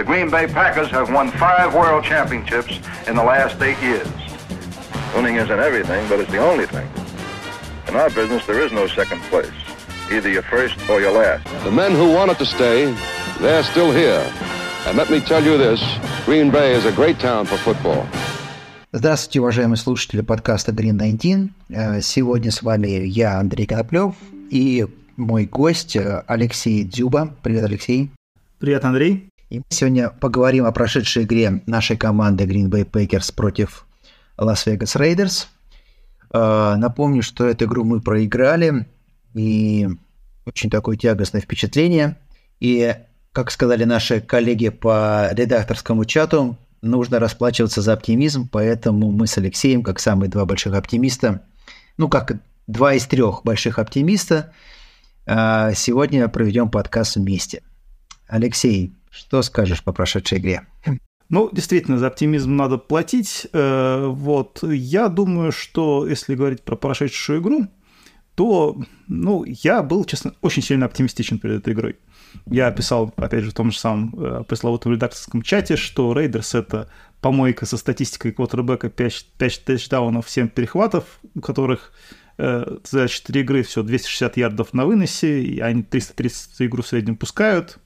The Green Bay Packers have won five world championships in the last eight years. Winning isn't everything, but it's the only thing. In our business, there is no second place. Either you're first or you're last. The men who wanted to stay, they're still here. And let me tell you this, Green Bay is a great town for football. Здравствуйте, уважаемые слушатели подкаста Green 19. Сегодня с вами я, Андрей Коноплев, и мой гость Алексей Дзюба. Привет, Алексей. Привет, Андрей. И мы сегодня поговорим о прошедшей игре нашей команды Green Bay Packers против Las Vegas Raiders. Напомню, что эту игру мы проиграли, и очень такое тягостное впечатление. И, как сказали наши коллеги по редакторскому чату, нужно расплачиваться за оптимизм, поэтому мы с Алексеем, как самые два больших оптимиста, ну, как два из трех больших оптимиста, сегодня проведем подкаст вместе. Алексей, что скажешь по прошедшей игре? Ну, действительно, за оптимизм надо платить. Вот, я думаю, что если говорить про прошедшую игру, то, ну, я был, честно, очень сильно оптимистичен перед этой игрой. Я писал, опять же, в том же самом э, пресловутом редакторском чате, что Рейдерс — это помойка со статистикой квотербека 5, 5 тачдаунов, 7 перехватов, у которых э, за 4 игры все 260 ярдов на выносе, и они 330 за игру в среднем пускают.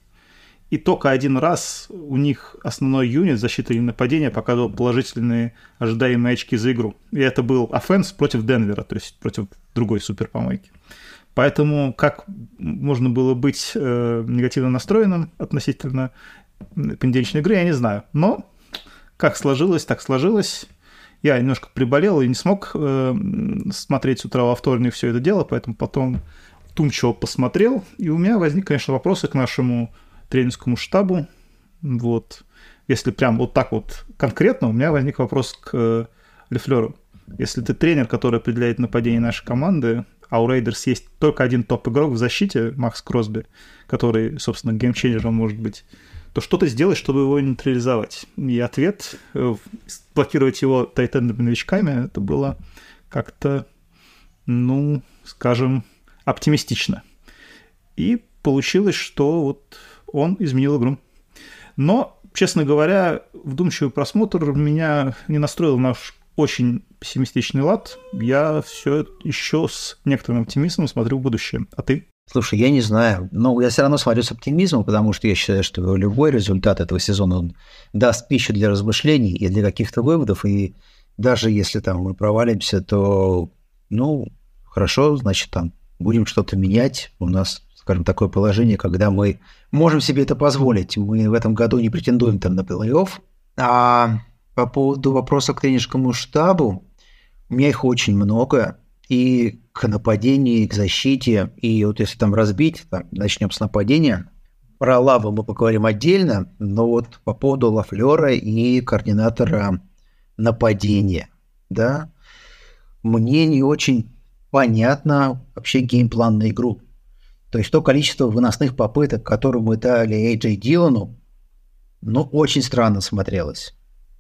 И только один раз у них основной юнит защиты или нападения показывал положительные ожидаемые очки за игру. И это был offense против Денвера, то есть против другой суперпомойки. Поэтому как можно было быть э, негативно настроенным относительно понедельничной игры, я не знаю. Но как сложилось, так сложилось. Я немножко приболел и не смог э, смотреть с утра во вторник все это дело, поэтому потом Тумчево посмотрел, и у меня возник, конечно, вопросы к нашему тренерскому штабу. Вот. Если прям вот так вот конкретно, у меня возник вопрос к э, Лефлеру. Если ты тренер, который определяет нападение нашей команды, а у Рейдерс есть только один топ-игрок в защите, Макс Кросби, который, собственно, геймченджером может быть, то что ты сделаешь, чтобы его нейтрализовать? И ответ э, – блокировать его тайтендами-новичками – это было как-то, ну, скажем, оптимистично. И получилось, что вот он изменил игру. Но, честно говоря, вдумчивый просмотр меня не настроил на очень пессимистичный лад. Я все еще с некоторым оптимизмом смотрю в будущее. А ты? Слушай, я не знаю. Но я все равно смотрю с оптимизмом, потому что я считаю, что любой результат этого сезона он даст пищу для размышлений и для каких-то выводов. И даже если там мы провалимся, то, ну, хорошо, значит, там будем что-то менять. У нас скажем, такое положение, когда мы можем себе это позволить. Мы в этом году не претендуем там на плей-офф. А по поводу вопроса к тренерскому штабу, у меня их очень много. И к нападению, и к защите. И вот если там разбить, там, начнем с нападения. Про Лаву мы поговорим отдельно, но вот по поводу Лафлера и координатора нападения, да, мне не очень понятно вообще геймплан на игру. То есть то количество выносных попыток, которые мы дали Эйджей Дилану, ну, очень странно смотрелось.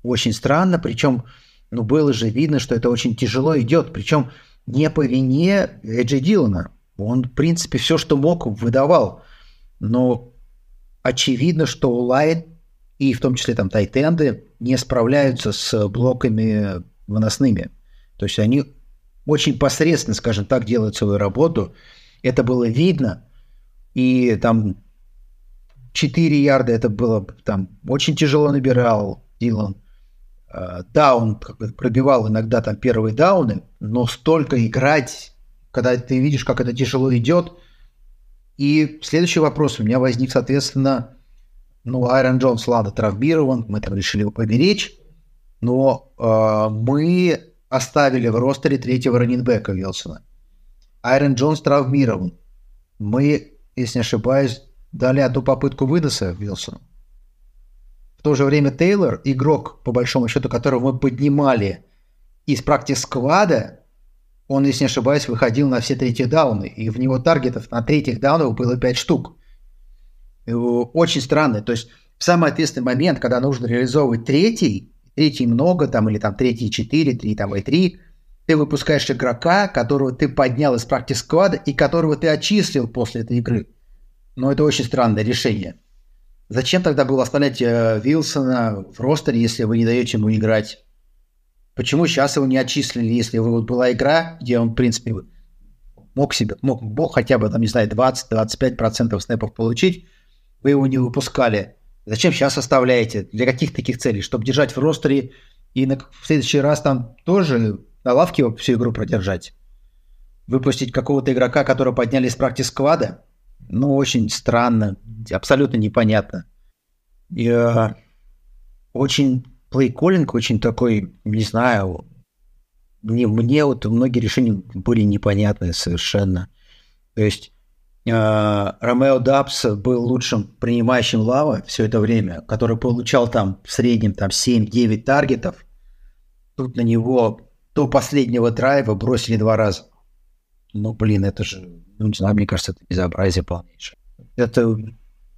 Очень странно, причем, ну, было же видно, что это очень тяжело идет, причем не по вине Эйджей Дилана. Он, в принципе, все, что мог, выдавал. Но очевидно, что Лайн и в том числе там тайтенды не справляются с блоками выносными. То есть они очень посредственно, скажем так, делают свою работу – это было видно, и там 4 ярда это было там очень тяжело набирал Дилан. А, да, он пробивал иногда там первые дауны, но столько играть, когда ты видишь, как это тяжело идет. И следующий вопрос у меня возник, соответственно, ну, Айрон Джонс, ладно, травмирован, мы там решили его поберечь, но э, мы оставили в ростере третьего раненбека Вилсона. Айрон Джонс травмирован. Мы, если не ошибаюсь, дали одну попытку выноса Вилсону. В то же время Тейлор, игрок, по большому счету, которого мы поднимали из практик сквада, он, если не ошибаюсь, выходил на все третьи дауны, и в него таргетов на третьих даунах было 5 штук. Очень странно. То есть в самый ответственный момент, когда нужно реализовывать третий, третий много, там, или там третий 4, 3 там и 3, ты выпускаешь игрока, которого ты поднял из практик сквада и которого ты очистил после этой игры. Но это очень странное решение. Зачем тогда было оставлять э, Вилсона в ростере, если вы не даете ему играть? Почему сейчас его не отчислили, если вот была игра, где он, в принципе, мог себе, мог, мог хотя бы, там, не знаю, 20-25% снэпов получить, вы его не выпускали. Зачем сейчас оставляете? Для каких таких целей? Чтобы держать в ростере и на, в следующий раз там тоже на лавке его всю игру продержать? Выпустить какого-то игрока, которого подняли из практис сквада? Ну, очень странно, абсолютно непонятно. И, э, очень плейколлинг, очень такой, не знаю, мне, мне вот многие решения были непонятны совершенно. То есть э, Ромео Дабс был лучшим принимающим лава все это время, который получал там в среднем там 7-9 таргетов. Тут на него до последнего драйва бросили два раза. Ну, блин, это же, ну, не знаю, мне кажется, это безобразие полнейшее. Это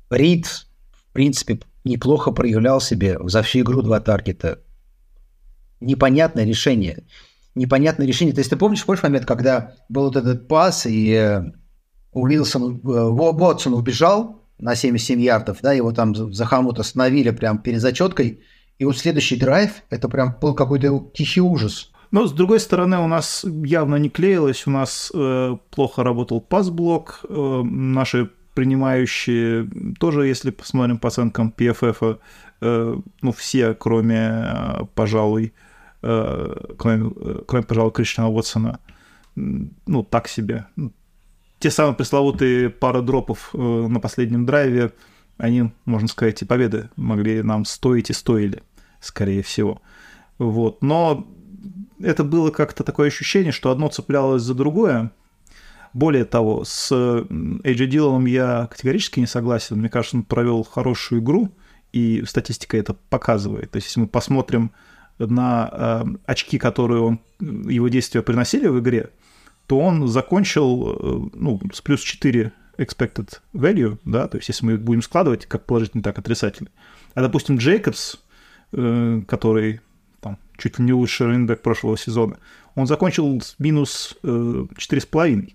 Рид, в принципе, неплохо проявлял себе за всю игру два таргета. Непонятное решение непонятное решение. То есть ты помнишь, помнишь момент, когда был вот этот пас, и э, Уилсон, э, Уотсон убежал на 77 ярдов, да, его там за хомут остановили прям перед зачеткой, и вот следующий драйв, это прям был какой-то тихий ужас. Но, с другой стороны, у нас явно не клеилось, у нас э, плохо работал пас-блок, э, наши принимающие тоже, если посмотрим по оценкам PFF, э, ну, все, кроме, э, пожалуй, Э, кроме, э, кроме, пожалуй, Кришна Уотсона, ну, так себе. Те самые пресловутые пара дропов э, на последнем драйве, они, можно сказать, и победы могли нам стоить и стоили, скорее всего. Вот. Но это было как-то такое ощущение, что одно цеплялось за другое. Более того, с Эйджи Диланом я категорически не согласен. Мне кажется, он провел хорошую игру, и статистика это показывает. То есть, если мы посмотрим на э, очки, которые он, его действия приносили в игре, то он закончил э, ну, с плюс 4 expected value, да, то есть если мы будем складывать как положительный, так и отрицательный. А, допустим, Джейкобс, э, который чуть ли не лучший рейнбэк прошлого сезона, он закончил с минус э, 4,5.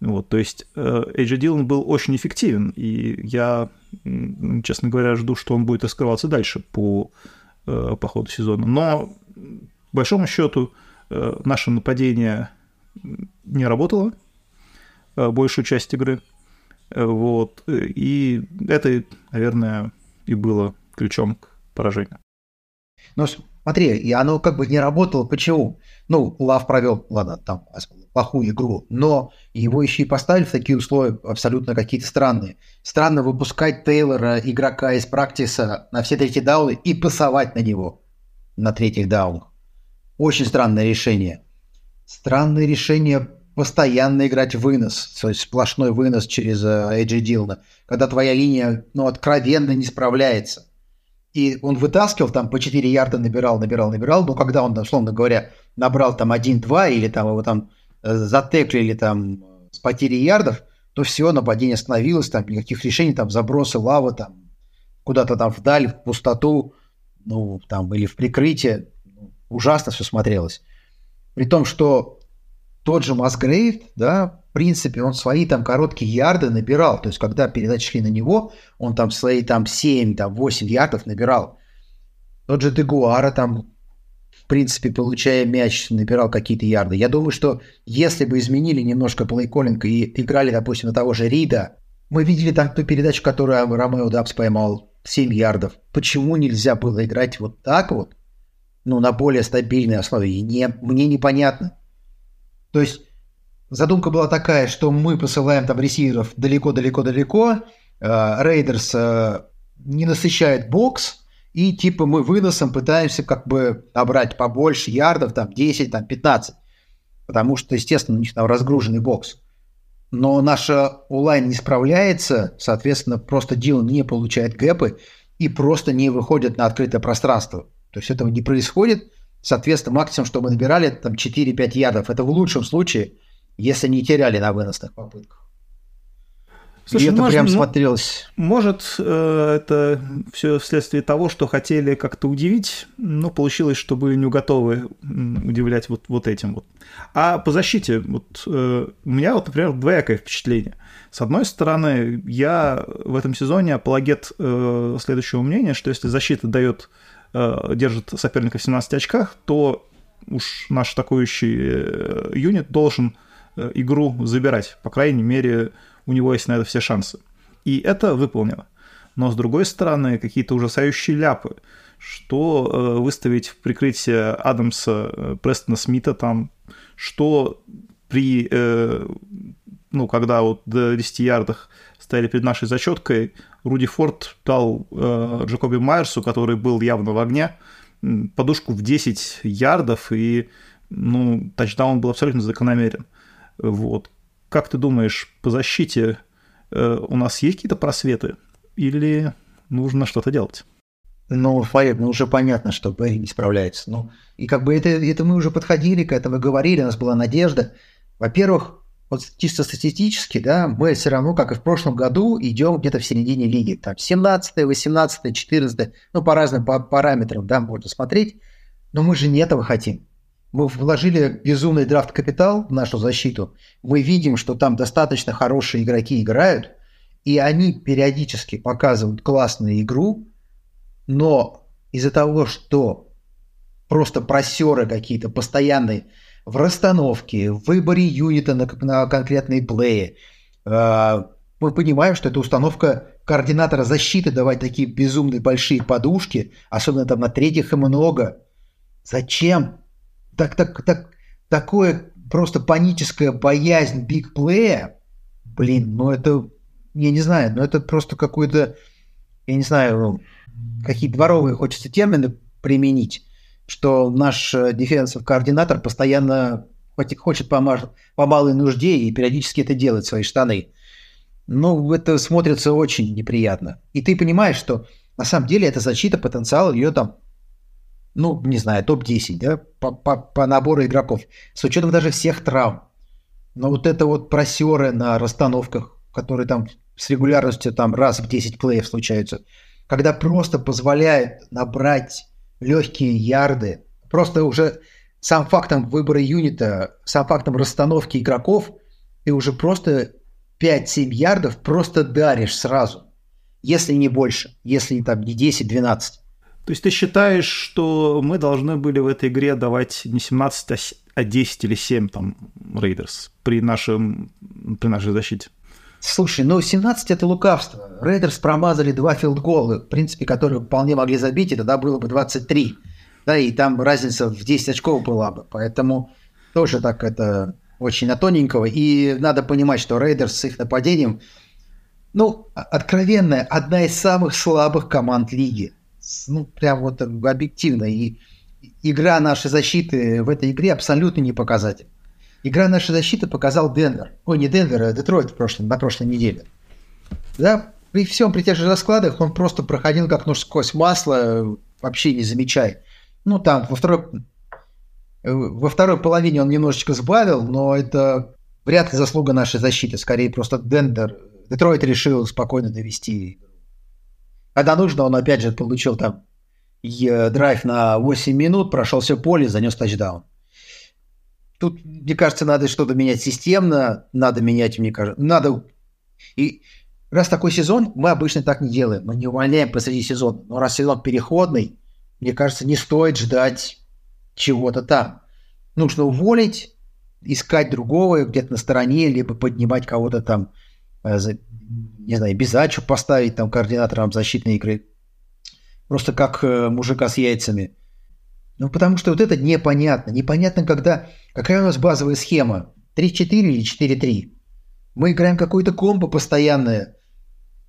Вот, то есть э, AJ Дилан был очень эффективен, и я, честно говоря, жду, что он будет раскрываться дальше по Э, по ходу сезона. Но, по большому счету, э, наше нападение не работало большую часть игры. Вот. И это, наверное, и было ключом к поражению. Ну, смотри, и оно как бы не работало. Почему? Ну, Лав провел, ладно, там плохую игру, но его еще и поставили в такие условия абсолютно какие-то странные. Странно выпускать Тейлора, игрока из практиса, на все третьи дауны и пасовать на него на третьих даунах. Очень странное решение. Странное решение постоянно играть вынос, то есть сплошной вынос через Эйджи Дилна, когда твоя линия ну, откровенно не справляется. И он вытаскивал, там по 4 ярда набирал, набирал, набирал, но когда он, условно говоря, набрал там 1-2 или там его там Э, затеклили там с потерей ярдов, то все, нападение остановилось, там никаких решений, там забросы лавы, там куда-то там вдаль, в пустоту, ну, там, или в прикрытие. Ужасно все смотрелось. При том, что тот же Масгрейв, да, принципе, он свои там короткие ярды набирал. То есть, когда передачи шли на него, он там свои там 7, там 8 ярдов набирал. Тот же Дегуара там в принципе, получая мяч, набирал какие-то ярды. Я думаю, что если бы изменили немножко плейколлинг и играли, допустим, на того же Рида, мы видели там ту передачу, которую Ромео Дабс поймал 7 ярдов. Почему нельзя было играть вот так вот, ну, на более стабильной основе? И не, мне непонятно. То есть задумка была такая, что мы посылаем там ресиверов далеко-далеко-далеко, Рейдерс э, э, не насыщает бокс, и типа мы выносом пытаемся как бы набрать побольше ярдов, там 10, там 15, потому что, естественно, у них там разгруженный бокс. Но наша онлайн не справляется, соответственно, просто Дилан не получает гэпы и просто не выходит на открытое пространство. То есть этого не происходит. Соответственно, максимум, что мы набирали, это там 4-5 ярдов. Это в лучшем случае, если не теряли на выносных попытках. Слушай, и это может, прям смотрелось. Может, э, это все вследствие того, что хотели как-то удивить, но получилось, что были не готовы удивлять вот, вот этим вот. А по защите, вот э, у меня вот, например, двоякое впечатление. С одной стороны, я в этом сезоне апологет э, следующего мнения, что если защита дает, держит соперника в 17 очках, то уж наш атакующий юнит должен игру забирать. По крайней мере, у него есть на это все шансы. И это выполнено. Но, с другой стороны, какие-то ужасающие ляпы, что э, выставить в прикрытие Адамса, э, Престона Смита там, что при, э, ну, когда вот до 10 ярдах стояли перед нашей зачеткой, Руди Форд дал э, Джакоби Майерсу, который был явно в огне, подушку в 10 ярдов, и ну, тачдаун был абсолютно закономерен. Вот. Как ты думаешь, по защите э, у нас есть какие-то просветы или нужно что-то делать? Ну, Фаеб, ну уже понятно, что Берри не справляется. Ну, и как бы это, это мы уже подходили к этому, говорили, у нас была надежда. Во-первых, вот чисто статистически, да, мы все равно, как и в прошлом году, идем где-то в середине лиги. Там 17 18 14 ну, по разным параметрам, да, можно смотреть. Но мы же не этого хотим мы вложили безумный драфт-капитал в нашу защиту, мы видим, что там достаточно хорошие игроки играют, и они периодически показывают классную игру, но из-за того, что просто просеры какие-то постоянные в расстановке, в выборе юнита на, на конкретные плеи, э, мы понимаем, что это установка координатора защиты давать такие безумные большие подушки, особенно там на третьих и много. Зачем? Так, так, так, такое просто паническая боязнь бигплея, блин, ну это, я не знаю, ну это просто какой-то, я не знаю, какие дворовые хочется термины применить, что наш э, дефенсив координатор постоянно хочет по, по малой нужде и периодически это делает, свои штаны. Ну, это смотрится очень неприятно. И ты понимаешь, что на самом деле эта защита, потенциал ее там ну, не знаю, топ-10, да, по, по, по набору игроков, с учетом даже всех травм. Но вот это вот просеры на расстановках, которые там с регулярностью там раз в 10 плеев случаются, когда просто позволяет набрать легкие ярды, просто уже сам фактом выбора юнита, сам фактом расстановки игроков, ты уже просто 5-7 ярдов просто даришь сразу, если не больше, если там не 10-12. То есть ты считаешь, что мы должны были в этой игре давать не 17, а 10 или 7 там Рейдерс при, нашем, при нашей защите? Слушай, ну 17 это лукавство. Рейдерс промазали два филдгола, в принципе, которые вполне могли забить, и тогда было бы 23. Да, и там разница в 10 очков была бы. Поэтому тоже так это очень на тоненького. И надо понимать, что Рейдерс с их нападением, ну, откровенно, одна из самых слабых команд лиги ну, прям вот объективно. И игра нашей защиты в этой игре абсолютно не показатель. Игра нашей защиты показал Денвер. Ой, не Денвер, а Детройт в прошлом, на прошлой неделе. Да, при всем при тех же раскладах он просто проходил как нож сквозь масло, вообще не замечая. Ну, там, во второй, во второй половине он немножечко сбавил, но это вряд ли заслуга нашей защиты. Скорее, просто Денвер, Детройт решил спокойно довести когда нужно, он опять же получил там драйв на 8 минут, прошел все поле, занес тачдаун. Тут, мне кажется, надо что-то менять системно, надо менять, мне кажется, надо... И раз такой сезон, мы обычно так не делаем, мы не увольняем посреди сезона. Но раз сезон переходный, мне кажется, не стоит ждать чего-то там. Нужно уволить, искать другого где-то на стороне, либо поднимать кого-то там не знаю, Безачу поставить там координатором защитной игры. Просто как э, мужика с яйцами. Ну, потому что вот это непонятно. Непонятно, когда... Какая у нас базовая схема? 3-4 или 4-3? Мы играем какую-то комбо постоянное.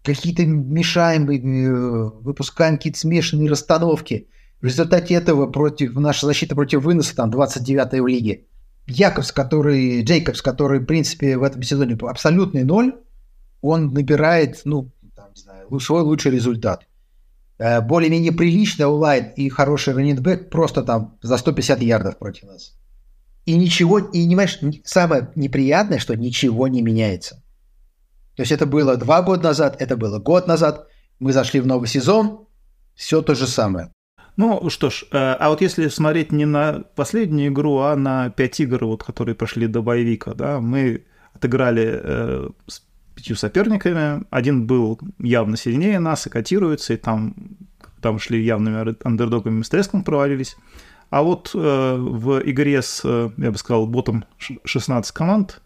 Какие-то мешаем, э, выпускаем какие-то смешанные расстановки. В результате этого против, наша защита против выноса там 29 в лиге. Якобс, который, Джейкобс, который, в принципе, в этом сезоне абсолютный ноль, он набирает, ну, там, не знаю, свой лучший результат. Э, более-менее приличный онлайн и хороший раннинбэк просто там за 150 ярдов против нас. И ничего, и понимаешь, самое неприятное, что ничего не меняется. То есть это было два года назад, это было год назад. Мы зашли в новый сезон, все то же самое. Ну что ж, э, а вот если смотреть не на последнюю игру, а на пять игр, вот, которые прошли до боевика, да, мы отыграли э, пятью соперниками. Один был явно сильнее нас и котируется, и там, там шли явными андердогами с треском провалились. А вот э, в игре с, э, я бы сказал, ботом 16 команд,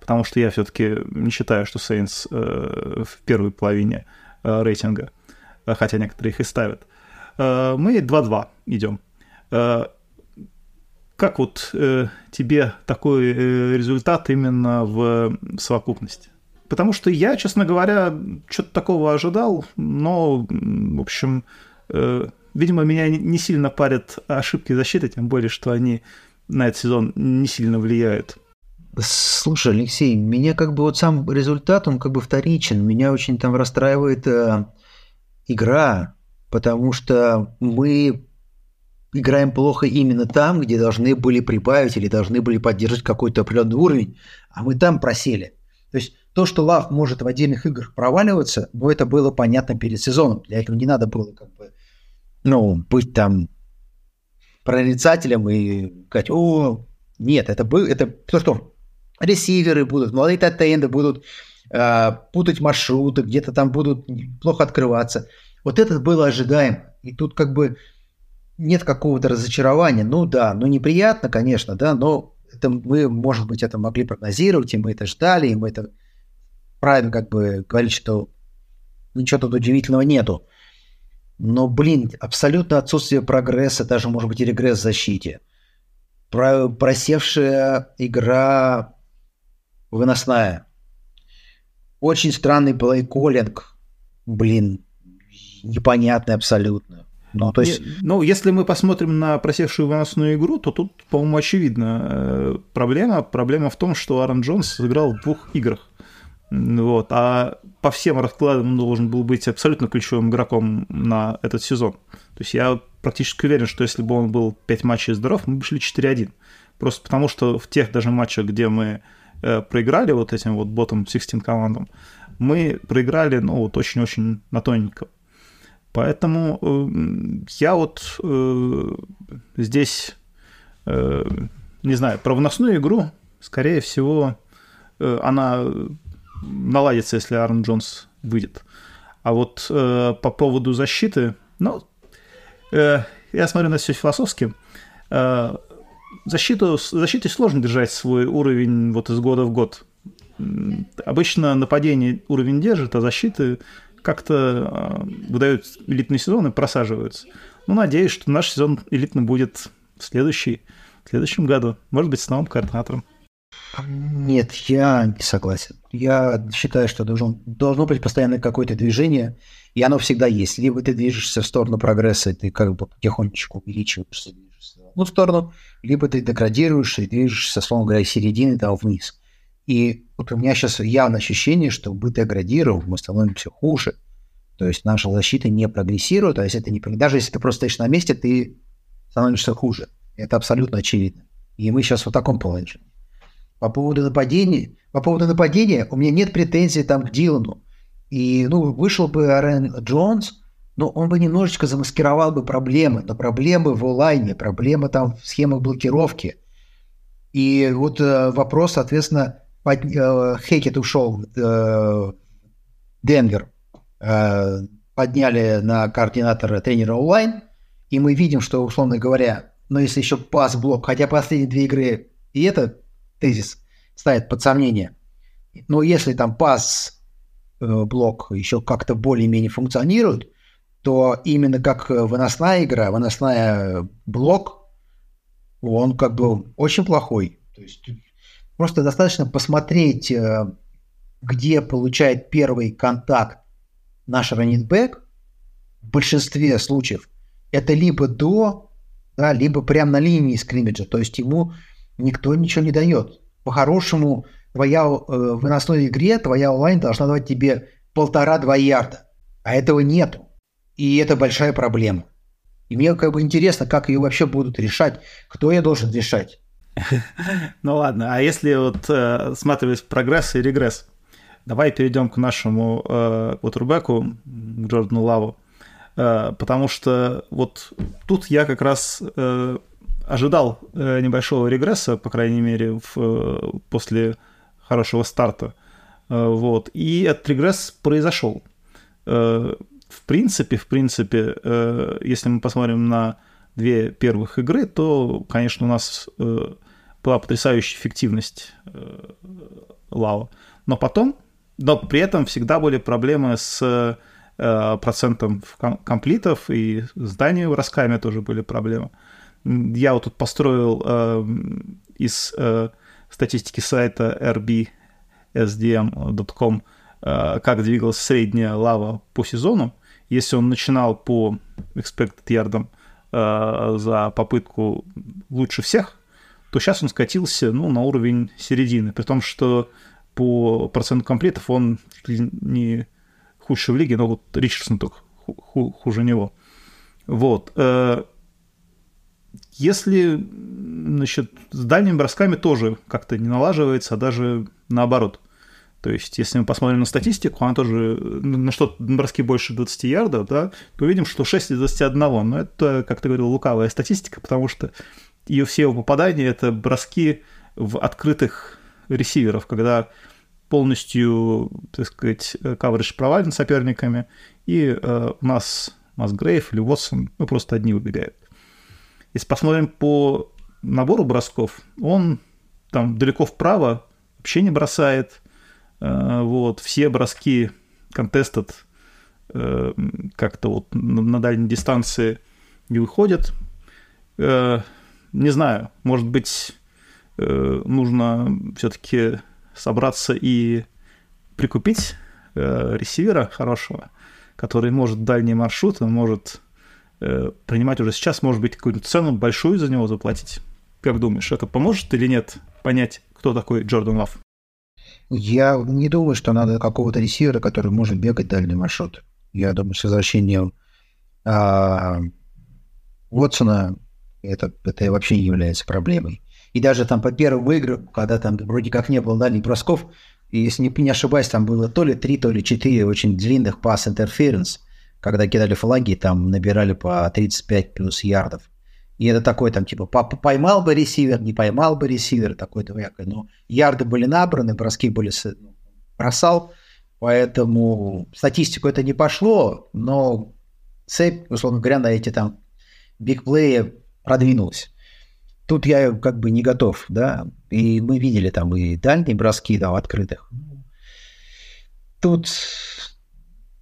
потому что я все-таки не считаю, что Сейнс э, в первой половине э, рейтинга, э, хотя некоторые их и ставят, э, мы 2-2 идем. Э, как вот э, тебе такой э, результат именно в совокупности? Потому что я, честно говоря, что-то такого ожидал, но, в общем, э, видимо, меня не сильно парят ошибки защиты, тем более, что они на этот сезон не сильно влияют. Слушай, Алексей, меня как бы вот сам результат, он как бы вторичен. Меня очень там расстраивает э, игра, потому что мы играем плохо именно там, где должны были прибавить или должны были поддержать какой-то определенный уровень, а мы там просели. То есть то, что Лав может в отдельных играх проваливаться, ну, это было понятно перед сезоном. Для этого не надо было как бы ну, быть там прорицателем и сказать, о, нет, это, был, это то, что ресиверы будут, молодые тайтенды будут э, путать маршруты, где-то там будут плохо открываться. Вот это было ожидаемо. И тут как бы нет какого-то разочарования. Ну да, ну неприятно, конечно, да, но это мы, может быть, это могли прогнозировать, и мы это ждали, и мы это правильно как бы говорили, что ничего тут удивительного нету. Но, блин, абсолютно отсутствие прогресса, даже, может быть, и регресс в защите. Про, просевшая игра выносная. Очень странный плейколлинг. Блин, непонятный абсолютно. Ну, то есть... ну, если мы посмотрим на просевшую выносную игру, то тут, по-моему, очевидно э, проблема. Проблема в том, что Аарон Джонс сыграл в двух играх. Вот. А по всем раскладам он должен был быть абсолютно ключевым игроком на этот сезон. То есть я практически уверен, что если бы он был 5 матчей здоров, мы бы шли 4-1. Просто потому, что в тех даже матчах, где мы э, проиграли вот этим вот ботом 16 командам, мы проиграли, ну, вот очень-очень на тоненько. Поэтому э, я вот э, здесь, э, не знаю, про выносную игру, скорее всего, э, она наладится, если Аарон Джонс выйдет. А вот э, по поводу защиты, ну, э, я смотрю на все философски. Э, защиту, защите сложно держать свой уровень вот из года в год. Обычно нападение уровень держит, а защиты как-то э, выдают элитный сезон и просаживаются. Ну, надеюсь, что наш сезон элитный будет в следующий, в следующем году. Может быть, с новым координатором. Нет, я не согласен. Я считаю, что должен, должно быть постоянное какое-то движение, и оно всегда есть. Либо ты движешься в сторону прогресса, и ты как бы потихонечку увеличиваешься, движешься в одну сторону, либо ты деградируешь и движешься, словно говоря, середины там вниз. И вот у меня сейчас явное ощущение, что мы деградируем, мы становимся хуже. То есть наша защита не прогрессирует, то есть это не даже если ты просто стоишь на месте, ты становишься хуже. Это абсолютно очевидно. И мы сейчас в таком положении. По поводу нападения, по поводу нападения у меня нет претензий там к Дилану. И, ну, вышел бы Арен Джонс, но он бы немножечко замаскировал бы проблемы, но проблемы в онлайне, проблемы там в схемах блокировки. И вот э, вопрос, соответственно, под, э, Хейкет ушел э, Денвер, э, подняли на координатора тренера онлайн, и мы видим, что, условно говоря, но если еще пас-блок, хотя последние две игры и это тезис ставит под сомнение. Но если там пас э, блок еще как-то более-менее функционирует, то именно как выносная игра, выносная блок, он как бы очень плохой. То есть просто достаточно посмотреть, э, где получает первый контакт наш раннинбэк, в большинстве случаев это либо до, да, либо прямо на линии скриммиджа, то есть ему никто ничего не дает. По-хорошему, твоя э, выносной игре твоя онлайн должна давать тебе полтора-два ярда. А этого нету. И это большая проблема. И мне как бы интересно, как ее вообще будут решать, кто ее должен решать. Ну ладно, а если вот э, сматривать прогресс и регресс, Давай перейдем к нашему э, квотербеку, к Джордану Лаву. Э, потому что вот тут я как раз э, ожидал э, небольшого регресса, по крайней мере, в, э, после хорошего старта. Э, вот. И этот регресс произошел. В принципе, в принципе, если мы посмотрим на две первых игры, то, конечно, у нас была потрясающая эффективность Лава. Но потом, но при этом всегда были проблемы с процентом комплитов, и с Данией бросками тоже были проблемы. Я вот тут построил э, из э, статистики сайта rbsdm.com, э, как двигалась средняя лава по сезону. Если он начинал по expected ярдам э, за попытку лучше всех, то сейчас он скатился ну, на уровень середины, при том, что по проценту комплитов он не худший в лиге, но вот Ричардсон только хуже него. Вот. Э, если, значит, с дальними бросками тоже как-то не налаживается, а даже наоборот. То есть, если мы посмотрим на статистику, она тоже на что на броски больше 20 ярдов, да, то увидим, что 6 из 21. Но это, как ты говорил, лукавая статистика, потому что ее все его попадания – это броски в открытых ресиверов, когда полностью, так сказать, каверидж провален соперниками, и э, у нас Масгрейв или Уотсон, ну, просто одни выбегают. Если посмотрим по набору бросков, он там далеко вправо вообще не бросает. Э, вот, все броски contested э, как-то вот на дальней дистанции не выходят. Э, не знаю, может быть, нужно все-таки собраться и прикупить ресивера хорошего, который может дальние маршруты, может Э, принимать уже сейчас, может быть, какую-то цену большую за него заплатить. Как думаешь, это поможет или нет понять, кто такой Джордан Лав? Я не думаю, что надо какого-то ресивера, который может бегать дальний маршрут. Я думаю, с возвращением а, Уотсона это, это вообще не является проблемой. И даже там по первым играм, когда там вроде как не было дальних бросков, если не, не ошибаюсь, там было то ли три, то ли четыре очень длинных пас интерференс, когда кидали флаги, там набирали по 35 плюс ярдов. И это такой там типа поймал бы ресивер, не поймал бы ресивер, такой двоякой. Но ярды были набраны, броски были ну, бросал, поэтому статистику это не пошло, но цепь, условно говоря, на эти там бигплеи продвинулась. Тут я как бы не готов, да, и мы видели там и дальние броски, да, открытых. Тут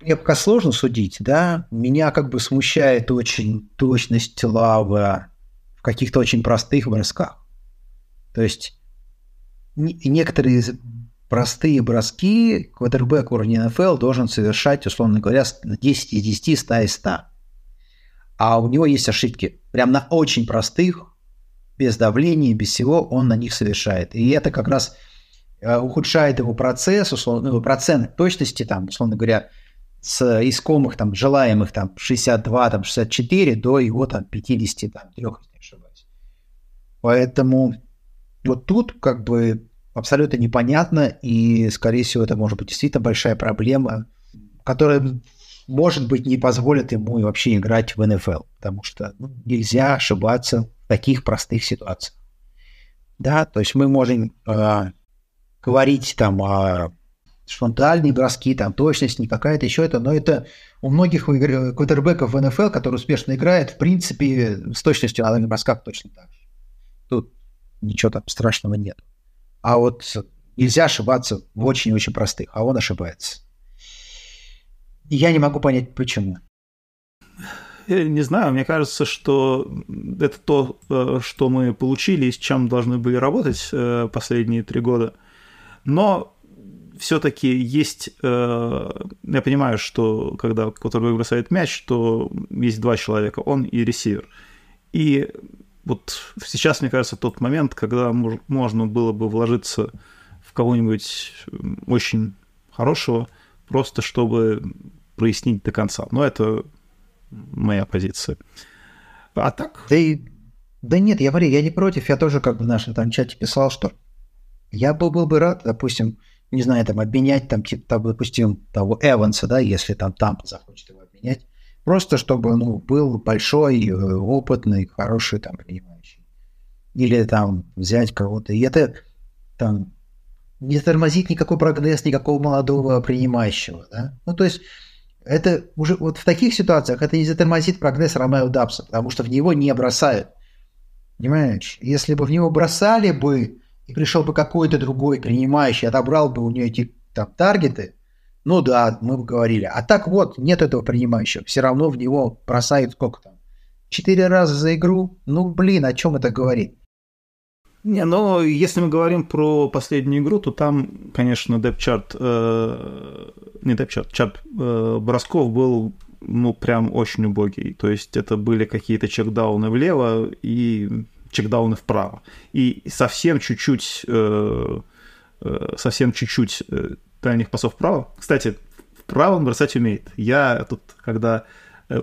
мне пока сложно судить, да. Меня как бы смущает очень точность лава в каких-то очень простых бросках. То есть некоторые простые броски квотербек уровня НФЛ должен совершать, условно говоря, 10 из 10, 100 из 100. А у него есть ошибки. Прям на очень простых, без давления, без всего, он на них совершает. И это как раз э, ухудшает его процесс, условно, ну, процент точности, там, условно говоря, с искомых там желаемых там 62, там 64 до его там 53, если не ошибаюсь. Поэтому вот тут как бы абсолютно непонятно, и, скорее всего, это может быть действительно большая проблема, которая, может быть, не позволит ему вообще играть в НФЛ, потому что ну, нельзя ошибаться в таких простых ситуациях. Да, то есть мы можем э, говорить там о фронтальные броски, там точность, не какая-то еще это, но это у многих квотербеков в НФЛ, которые успешно играют, в принципе, с точностью на дальних бросках точно так же. Тут ничего там страшного нет. А вот нельзя ошибаться в очень-очень простых, а он ошибается. Я не могу понять, почему. Я не знаю, мне кажется, что это то, э, что мы получили и с чем должны были работать э, последние три года. Но все-таки есть, э, я понимаю, что когда который бросает мяч, то есть два человека, он и ресивер. И вот сейчас, мне кажется, тот момент, когда мож, можно было бы вложиться в кого-нибудь очень хорошего, просто чтобы прояснить до конца. Но это моя позиция. А так? Да, и, да нет, я говорю, я не против. Я тоже как бы в нашем там чате писал, что я был, был бы рад, допустим, не знаю, там, обменять, там, типа, там, допустим, того Эванса, да, если там Тампа захочет его обменять, просто чтобы, ну, был большой, э, опытный, хороший, там, принимающий. Или там взять кого-то. И это там не тормозит никакой прогресс никакого молодого принимающего, да. Ну, то есть это уже вот в таких ситуациях это не затормозит прогресс Ромео Дабса, потому что в него не бросают. Понимаешь? Если бы в него бросали бы, и пришел бы какой-то другой принимающий, отобрал бы у нее эти там таргеты, ну да, мы бы говорили. А так вот, нет этого принимающего. Все равно в него бросают сколько там? Четыре раза за игру? Ну, блин, о чем это говорит? Не, но если мы говорим про последнюю игру, то там, конечно, депчарт, э, не депчарт, чарт э, бросков был, ну, прям очень убогий. То есть это были какие-то чекдауны влево и чекдауны вправо. И совсем чуть-чуть, э, э, совсем чуть-чуть э, дальних пасов вправо. Кстати, вправо он бросать умеет. Я тут, когда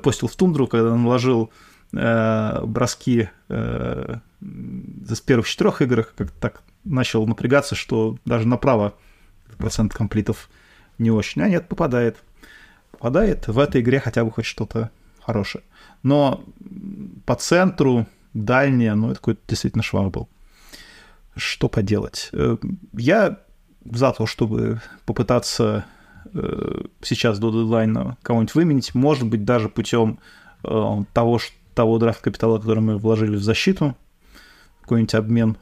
постил в тундру, когда наложил э, броски э, с первых четырех игр, как так начал напрягаться, что даже направо процент комплитов не очень. А нет, попадает. Попадает. В этой игре хотя бы хоть что-то хорошее. Но по центру дальнее, ну, это какой-то действительно швах был. Что поделать? Э, я за то, чтобы попытаться э, сейчас до дедлайна кого-нибудь выменить, может быть, даже путем э, того, того драфт капитала, который мы вложили в защиту, какой-нибудь обмен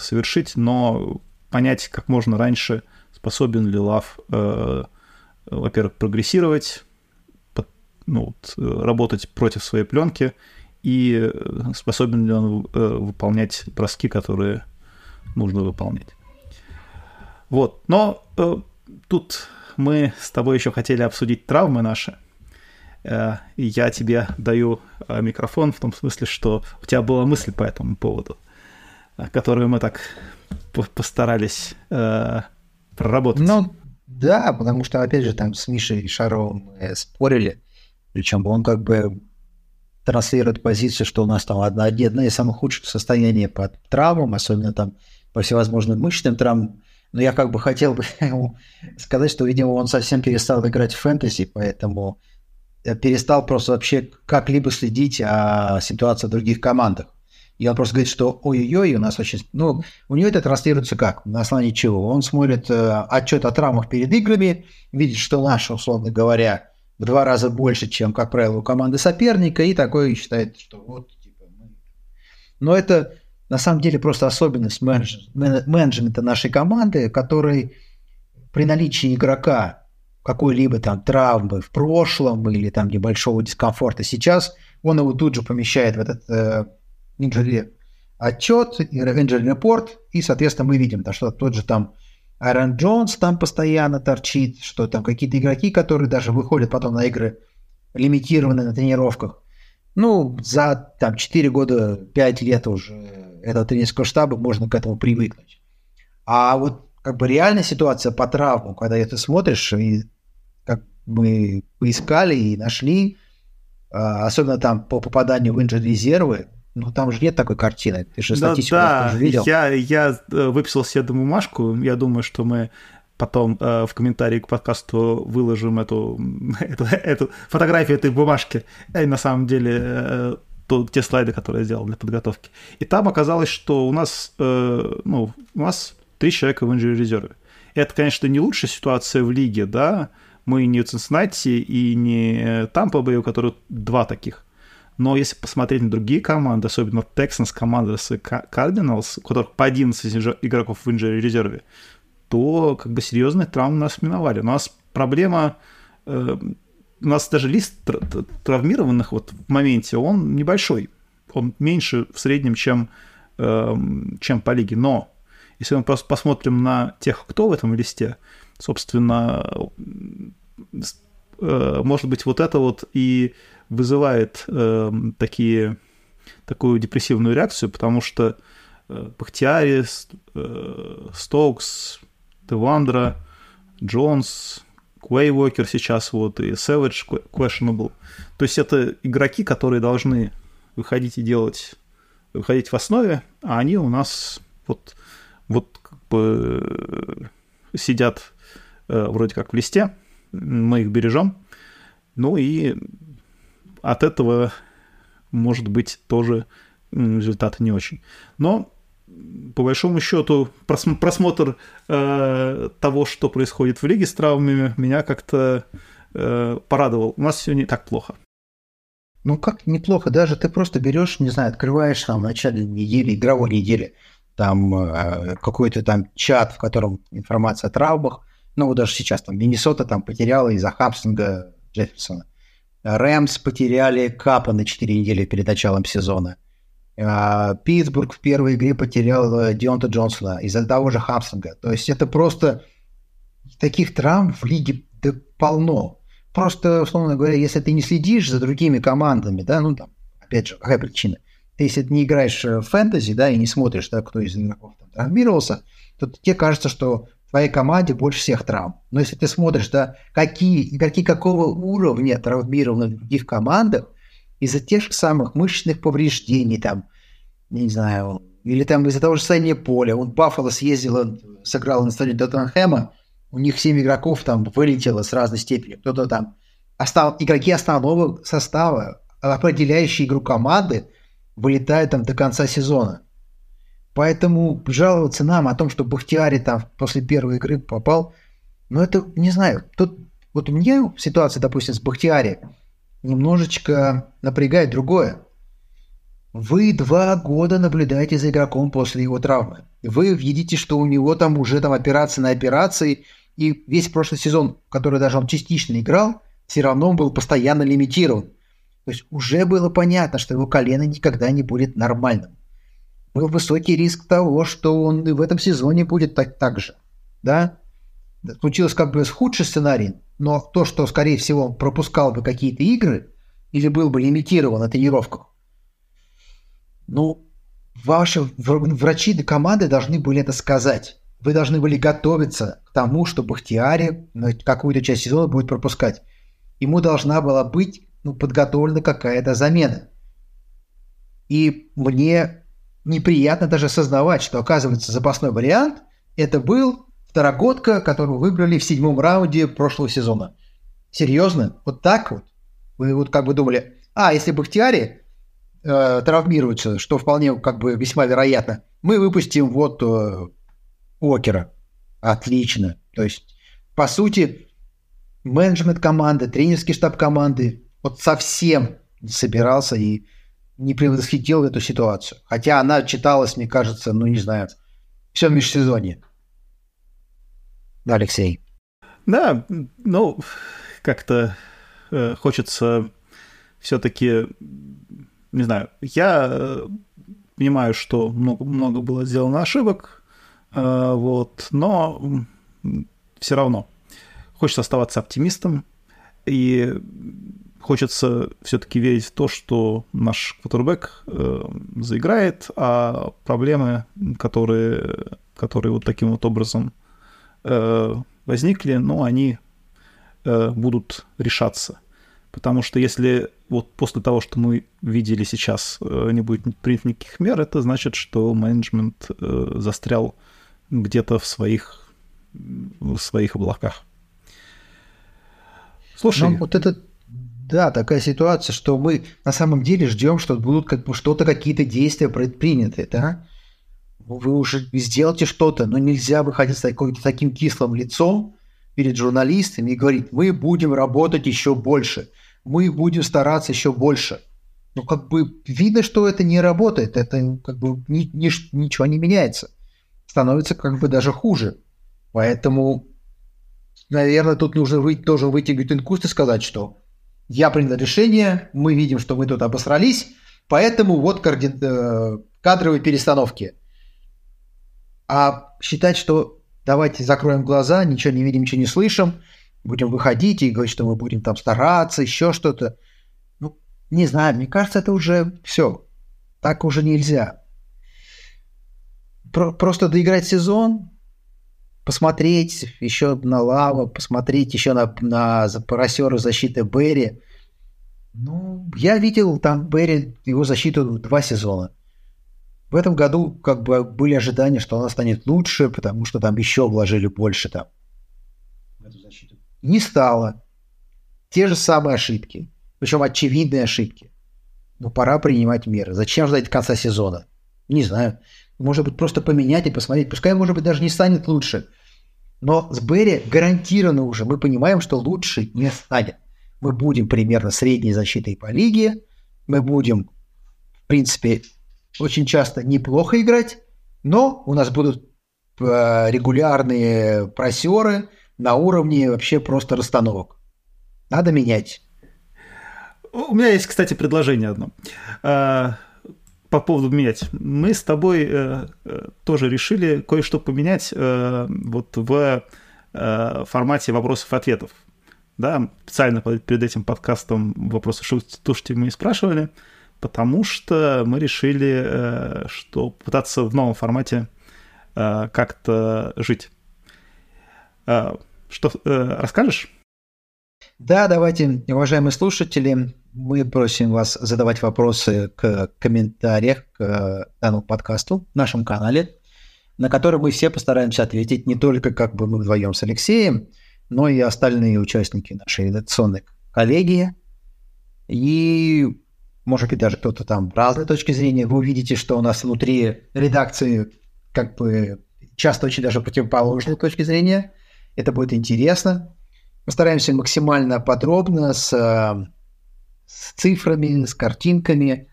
совершить, но понять как можно раньше, способен ли Лав, во-первых, прогрессировать, ну, вот, работать против своей пленки и э, способен ли он э, выполнять броски, которые нужно выполнять. Вот, но э, тут мы с тобой еще хотели обсудить травмы наши. Э, я тебе даю э, микрофон в том смысле, что у тебя была мысль по этому поводу, которую мы так постарались э, проработать. Ну, да, потому что, опять же, там с Мишей Шаровым мы спорили, причем он как бы транслирует позицию, что у нас там одна, одна из самых худших состояний по травмам, особенно там по всевозможным мышечным травмам. Но я как бы хотел бы ему сказать, что, видимо, он совсем перестал играть в фэнтези, поэтому перестал просто вообще как-либо следить о ситуации в других командах. И он просто говорит, что ой-ой-ой, у нас очень... Ну, у него это транслируется как? На основании чего? Он смотрит э, отчет о травмах перед играми, видит, что наши, условно говоря, в два раза больше, чем, как правило, у команды соперника, и такой считает, что вот, типа, мы... Но это на самом деле просто особенность менедж... менеджмента нашей команды, который при наличии игрока какой-либо там травмы в прошлом или там небольшого дискомфорта сейчас, он его тут же помещает в этот э, injury отчет, injury report, и, соответственно, мы видим, да, что тот же там Аарон Джонс там постоянно торчит, что там какие-то игроки, которые даже выходят потом на игры лимитированные на тренировках. Ну, за там 4 года, 5 лет уже этого тренерского штаба можно к этому привыкнуть. А вот как бы реальная ситуация по травму, когда ты смотришь, и как мы поискали и нашли, а, особенно там по попаданию в инжир резервы, ну, там же нет такой картины. Ты же статистику да, да. видел. Я, я э, выписал себе бумажку. Я думаю, что мы потом э, в комментарии к подкасту выложим эту, эту, эту фотографию этой бумажки. И на самом деле э, то, те слайды, которые я сделал для подготовки. И там оказалось, что у нас, э, ну, у нас три человека в инжире резерве. Это, конечно, не лучшая ситуация в лиге, да. Мы не Цинциннати и не Тампа Бэй, у которых два таких. Но если посмотреть на другие команды, особенно Texans, Commanders и Cardinals, у которых по 11 игроков в инжире резерве, то как бы серьезные травмы нас миновали. У нас проблема, э, у нас даже лист травмированных вот в моменте, он небольшой, он меньше в среднем, чем, э, чем по лиге. Но если мы просто посмотрим на тех, кто в этом листе, собственно, э, может быть, вот это вот и вызывает э, такие, такую депрессивную реакцию, потому что э, Бахтиари, э, Стоукс, Девандра, Джонс, Куэй сейчас вот и Savage questionable. То есть это игроки, которые должны выходить и делать, выходить в основе, а они у нас вот, вот как бы сидят э, вроде как в листе, мы их бережем, ну и от этого может быть тоже результаты не очень. Но по большому счету просмотр э, того, что происходит в лиге с травмами, меня как-то э, порадовал. У нас все не так плохо. Ну как неплохо, даже ты просто берешь, не знаю, открываешь там в начале недели, игровой недели, там э, какой-то там чат, в котором информация о травмах, ну вот даже сейчас там Миннесота там потеряла из-за хамстинга Джефферсона. Рэмс потеряли Капа на 4 недели перед началом сезона. А, Питтсбург в первой игре потерял э, Дионта Джонсона из-за того же хамстинга. То есть это просто таких травм в лиге да полно. Просто, условно говоря, если ты не следишь за другими командами, да, ну там, опять же, какая причина? Ты, если ты не играешь в фэнтези, да, и не смотришь, да, кто из игроков там травмировался, то тебе кажется, что твоей команде больше всех травм. Но если ты смотришь, да, какие игроки какого уровня травмированы в других командах, из-за тех же самых мышечных повреждений, там, не знаю, или там из-за того же состояния поля. Он Баффало съездил, он сыграл на стадионе Тоттенхэма, у них 7 игроков там вылетело с разной степени. Кто-то там... Остав... Игроки основного состава, определяющие игру команды, вылетают там до конца сезона. Поэтому жаловаться нам о том, что Бахтиари там после первой игры попал, ну это, не знаю, тут вот у меня ситуация, допустим, с Бахтиари немножечко напрягает другое. Вы два года наблюдаете за игроком после его травмы. Вы видите, что у него там уже там операции на операции, и весь прошлый сезон, который даже он частично играл, все равно он был постоянно лимитирован. То есть уже было понятно, что его колено никогда не будет нормальным. Высокий риск того, что он и в этом сезоне будет так, так же. Да? Случилось как бы худший сценарий, но то, что, скорее всего, он пропускал бы какие-то игры или был бы лимитирован на тренировках, ну, ваши врачи до команды должны были это сказать. Вы должны были готовиться к тому, что Бахтиари какую-то часть сезона будет пропускать. Ему должна была быть ну, подготовлена какая-то замена. И мне неприятно даже осознавать, что, оказывается, запасной вариант – это был второгодка, которую выбрали в седьмом раунде прошлого сезона. Серьезно? Вот так вот? Вы вот как бы думали, а, если Бахтиари э, травмируется, что вполне как бы весьма вероятно, мы выпустим вот э, Окера. Отлично. То есть, по сути, менеджмент команды, тренерский штаб команды вот совсем собирался и не предвосхитил эту ситуацию. Хотя она читалась, мне кажется, ну не знаю, все в межсезонье. Да, Алексей. Да, ну, как-то э, хочется все-таки, не знаю, я э, понимаю, что много, много было сделано ошибок, э, вот, но все равно хочется оставаться оптимистом и хочется все-таки верить в то, что наш квотербек э, заиграет, а проблемы, которые, которые вот таким вот образом э, возникли, ну, они э, будут решаться. Потому что если вот после того, что мы видели сейчас, не будет принято никаких мер, это значит, что менеджмент застрял где-то в своих, в своих облаках. Слушай, ну, вот это да, такая ситуация, что мы на самом деле ждем, что будут как бы что-то, какие-то действия предприняты, да? Вы уже сделайте что-то, но нельзя выходить с такой, таким кислым лицом перед журналистами и говорить, мы будем работать еще больше – мы будем стараться еще больше. Но как бы видно, что это не работает, это как бы ни, ни, ничего не меняется. Становится как бы даже хуже. Поэтому, наверное, тут нужно выйти, тоже выйти Гютенкуст и сказать, что я принял решение, мы видим, что мы тут обосрались, поэтому вот коорди... Э, кадровые перестановки. А считать, что давайте закроем глаза, ничего не видим, ничего не слышим – будем выходить и говорить, что мы будем там стараться, еще что-то. Ну, не знаю, мне кажется, это уже все. Так уже нельзя. Про- просто доиграть сезон, посмотреть еще на Лава, посмотреть еще на, на поросера защиты Берри. Ну, я видел там Берри, его защиту два сезона. В этом году как бы были ожидания, что она станет лучше, потому что там еще вложили больше там. Не стало. Те же самые ошибки. Причем очевидные ошибки. Но пора принимать меры. Зачем ждать конца сезона? Не знаю. Может быть, просто поменять и посмотреть. Пускай, может быть, даже не станет лучше. Но с Берри гарантированно уже мы понимаем, что лучше не станет. Мы будем примерно средней защитой по лиге. Мы будем, в принципе, очень часто неплохо играть, но у нас будут э, регулярные просеры на уровне вообще просто расстановок. Надо менять. У меня есть, кстати, предложение одно. По поводу менять. Мы с тобой э, э, тоже решили кое-что поменять вот в формате вопросов-ответов. Да, специально перед этим подкастом вопросы слушайте мы и спрашивали потому что мы решили, э, что пытаться в новом формате э, как-то жить. Э, что расскажешь? Да, давайте, уважаемые слушатели, мы просим вас задавать вопросы к комментариях к данному подкасту в нашем канале, на который мы все постараемся ответить не только как бы мы вдвоем с Алексеем, но и остальные участники нашей редакционной коллегии. И может быть, даже кто-то там разной точки зрения. Вы увидите, что у нас внутри редакции как бы часто очень даже противоположные точки зрения. Это будет интересно. Мы стараемся максимально подробно с, с цифрами, с картинками.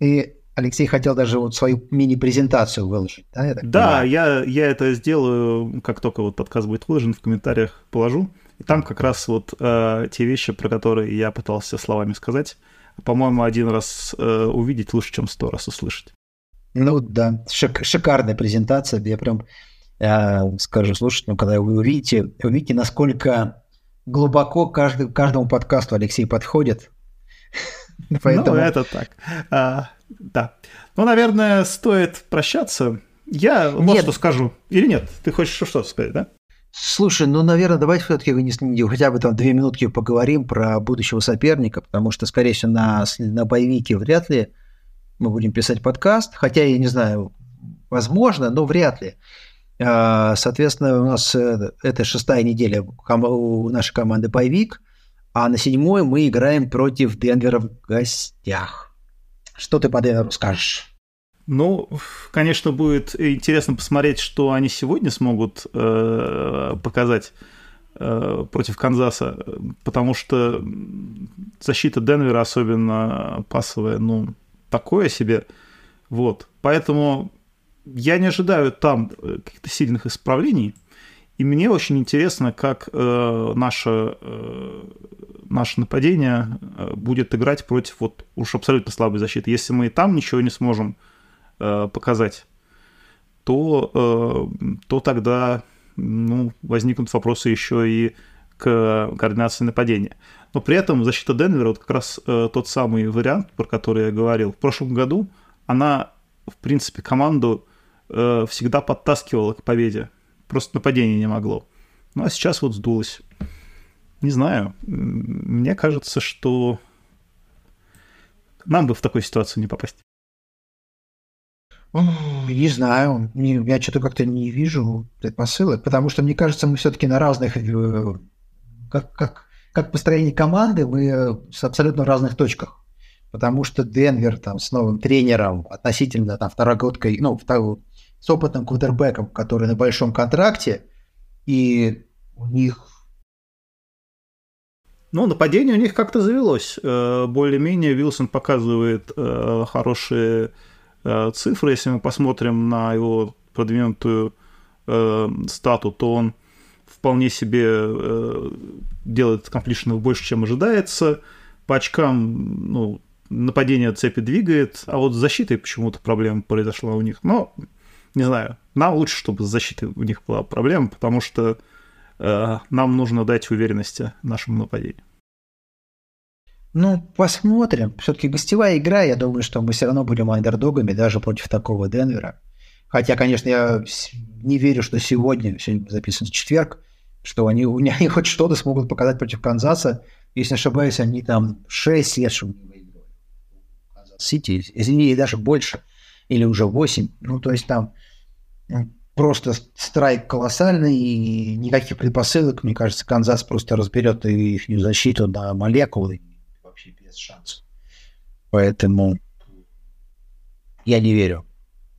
И Алексей хотел даже вот свою мини-презентацию выложить, да? Я да, я, я это сделаю, как только вот подкаст будет выложен, в комментариях положу. И там как раз вот э, те вещи, про которые я пытался словами сказать, по-моему, один раз э, увидеть лучше, чем сто раз услышать. Ну да, шик, шикарная презентация. Я прям э, скажу слушателям, когда вы увидите, увидите, насколько глубоко каждый, каждому подкасту Алексей подходит. Поэтому... Ну, это так. А, да. Ну, наверное, стоит прощаться. Я вот нет. что скажу. Или нет? Ты хочешь что сказать, да? Слушай, ну, наверное, давайте все-таки хотя бы там две минутки поговорим про будущего соперника, потому что, скорее всего, на, на боевике вряд ли мы будем писать подкаст, хотя, я не знаю, возможно, но вряд ли. А, соответственно, у нас э, это шестая неделя у нашей команды боевик, а на седьмой мы играем против Денвера в гостях. Что ты по Денверу скажешь? Ну, конечно, будет интересно посмотреть, что они сегодня смогут э, показать э, против Канзаса, потому что защита Денвера, особенно пасовая, ну, такое себе. Вот. Поэтому я не ожидаю там э, каких-то сильных исправлений. И мне очень интересно, как э, наше, э, наше нападение э, будет играть против вот уж абсолютно слабой защиты. Если мы и там ничего не сможем Э, показать, то, э, то тогда ну, возникнут вопросы еще и к координации нападения. Но при этом защита Денвера, вот как раз э, тот самый вариант, про который я говорил, в прошлом году она, в принципе, команду э, всегда подтаскивала к победе. Просто нападение не могло. Ну а сейчас вот сдулось. Не знаю. Мне кажется, что нам бы в такой ситуацию не попасть. Не знаю, я что-то как-то не вижу предпосылок, потому что, мне кажется, мы все-таки на разных, э, как, как, как построение команды, мы э, с абсолютно разных точках. Потому что Денвер там с новым тренером, относительно там второгодкой, ну, второй, с опытным квотербеком, который на большом контракте, и у них ну, нападение у них как-то завелось. Э, более-менее Вилсон показывает хорошие Э, цифры, если мы посмотрим на его продвинутую э, стату, то он вполне себе э, делает комплишенов больше, чем ожидается. По очкам, ну, нападение цепи двигает, а вот с защитой почему-то проблема произошла у них. Но, не знаю, нам лучше, чтобы с защитой у них была проблема, потому что э, нам нужно дать уверенности нашему нападению. Ну, посмотрим. Все-таки гостевая игра, я думаю, что мы все равно будем андердогами даже против такого Денвера. Хотя, конечно, я не верю, что сегодня, сегодня записан четверг, что они, они хоть что-то смогут показать против Канзаса. Если не ошибаюсь, они там 6 лет, что не выигрывали. Канзас-Сити, извини, даже больше. Или уже 8. Ну, то есть там просто страйк колоссальный, и никаких предпосылок, мне кажется, Канзас просто разберет их защиту на молекулы вообще без шансов. Поэтому я не верю.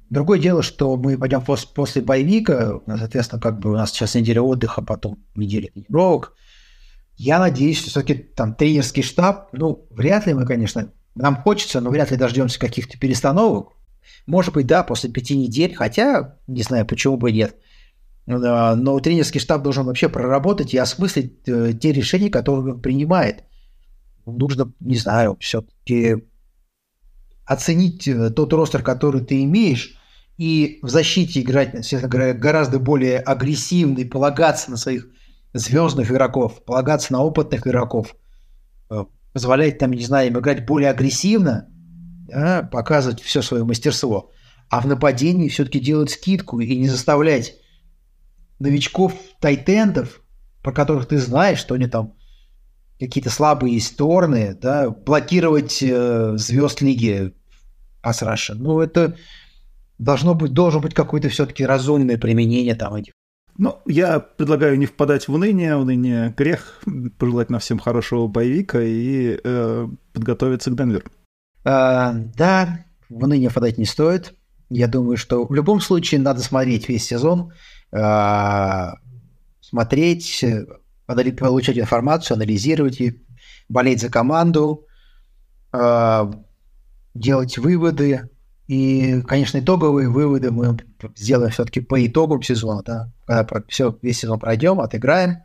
Другое дело, что мы пойдем после, после боевика, соответственно, как бы у нас сейчас неделя отдыха, потом неделя тренировок. Я надеюсь, что все-таки там тренерский штаб, ну, вряд ли мы, конечно, нам хочется, но вряд ли дождемся каких-то перестановок. Может быть, да, после пяти недель, хотя, не знаю, почему бы нет. Но тренерский штаб должен вообще проработать и осмыслить э, те решения, которые он принимает. Нужно, не знаю, все-таки оценить э, тот ростер, который ты имеешь, и в защите играть, гораздо более агрессивно и полагаться на своих звездных игроков, полагаться на опытных игроков, э, позволять там, не знаю, им играть более агрессивно, да, показывать все свое мастерство, а в нападении все-таки делать скидку и не заставлять новичков тайтендов, про которых ты знаешь, что они там какие-то слабые стороны, да, блокировать э, звезд лиги Асраша. Ну, это должно быть, должен быть какое-то все-таки разумное применение там этих. Ну, я предлагаю не впадать в уныние, уныние грех, пожелать нам всем хорошего боевика и э, подготовиться к Денверу. А, да, в уныние впадать не стоит. Я думаю, что в любом случае надо смотреть весь сезон, а, смотреть, получать информацию, анализировать ее, болеть за команду, а, делать выводы, и, конечно, итоговые выводы мы сделаем все-таки по итогам сезона, да, когда все, весь сезон пройдем, отыграем,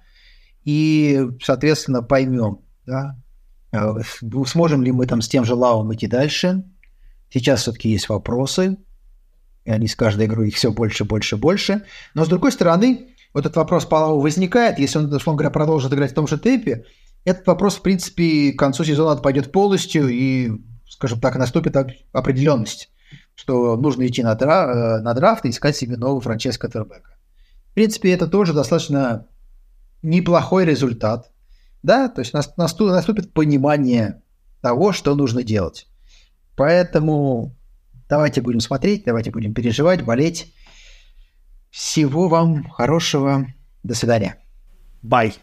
и, соответственно, поймем, да, сможем ли мы там с тем же лавом идти дальше. Сейчас все-таки есть вопросы, и они с каждой игрой их все больше, больше, больше. Но, с другой стороны, вот этот вопрос по лаву возникает, если он, условно говоря, продолжит играть в том же темпе, этот вопрос, в принципе, к концу сезона отпадет полностью, и, скажем так, наступит определенность что нужно идти на, дра, э, на драфт и искать себе нового Франческо Тербека. В принципе, это тоже достаточно неплохой результат. Да, то есть наступит понимание того, что нужно делать. Поэтому давайте будем смотреть, давайте будем переживать, болеть. Всего вам хорошего. До свидания. Bye.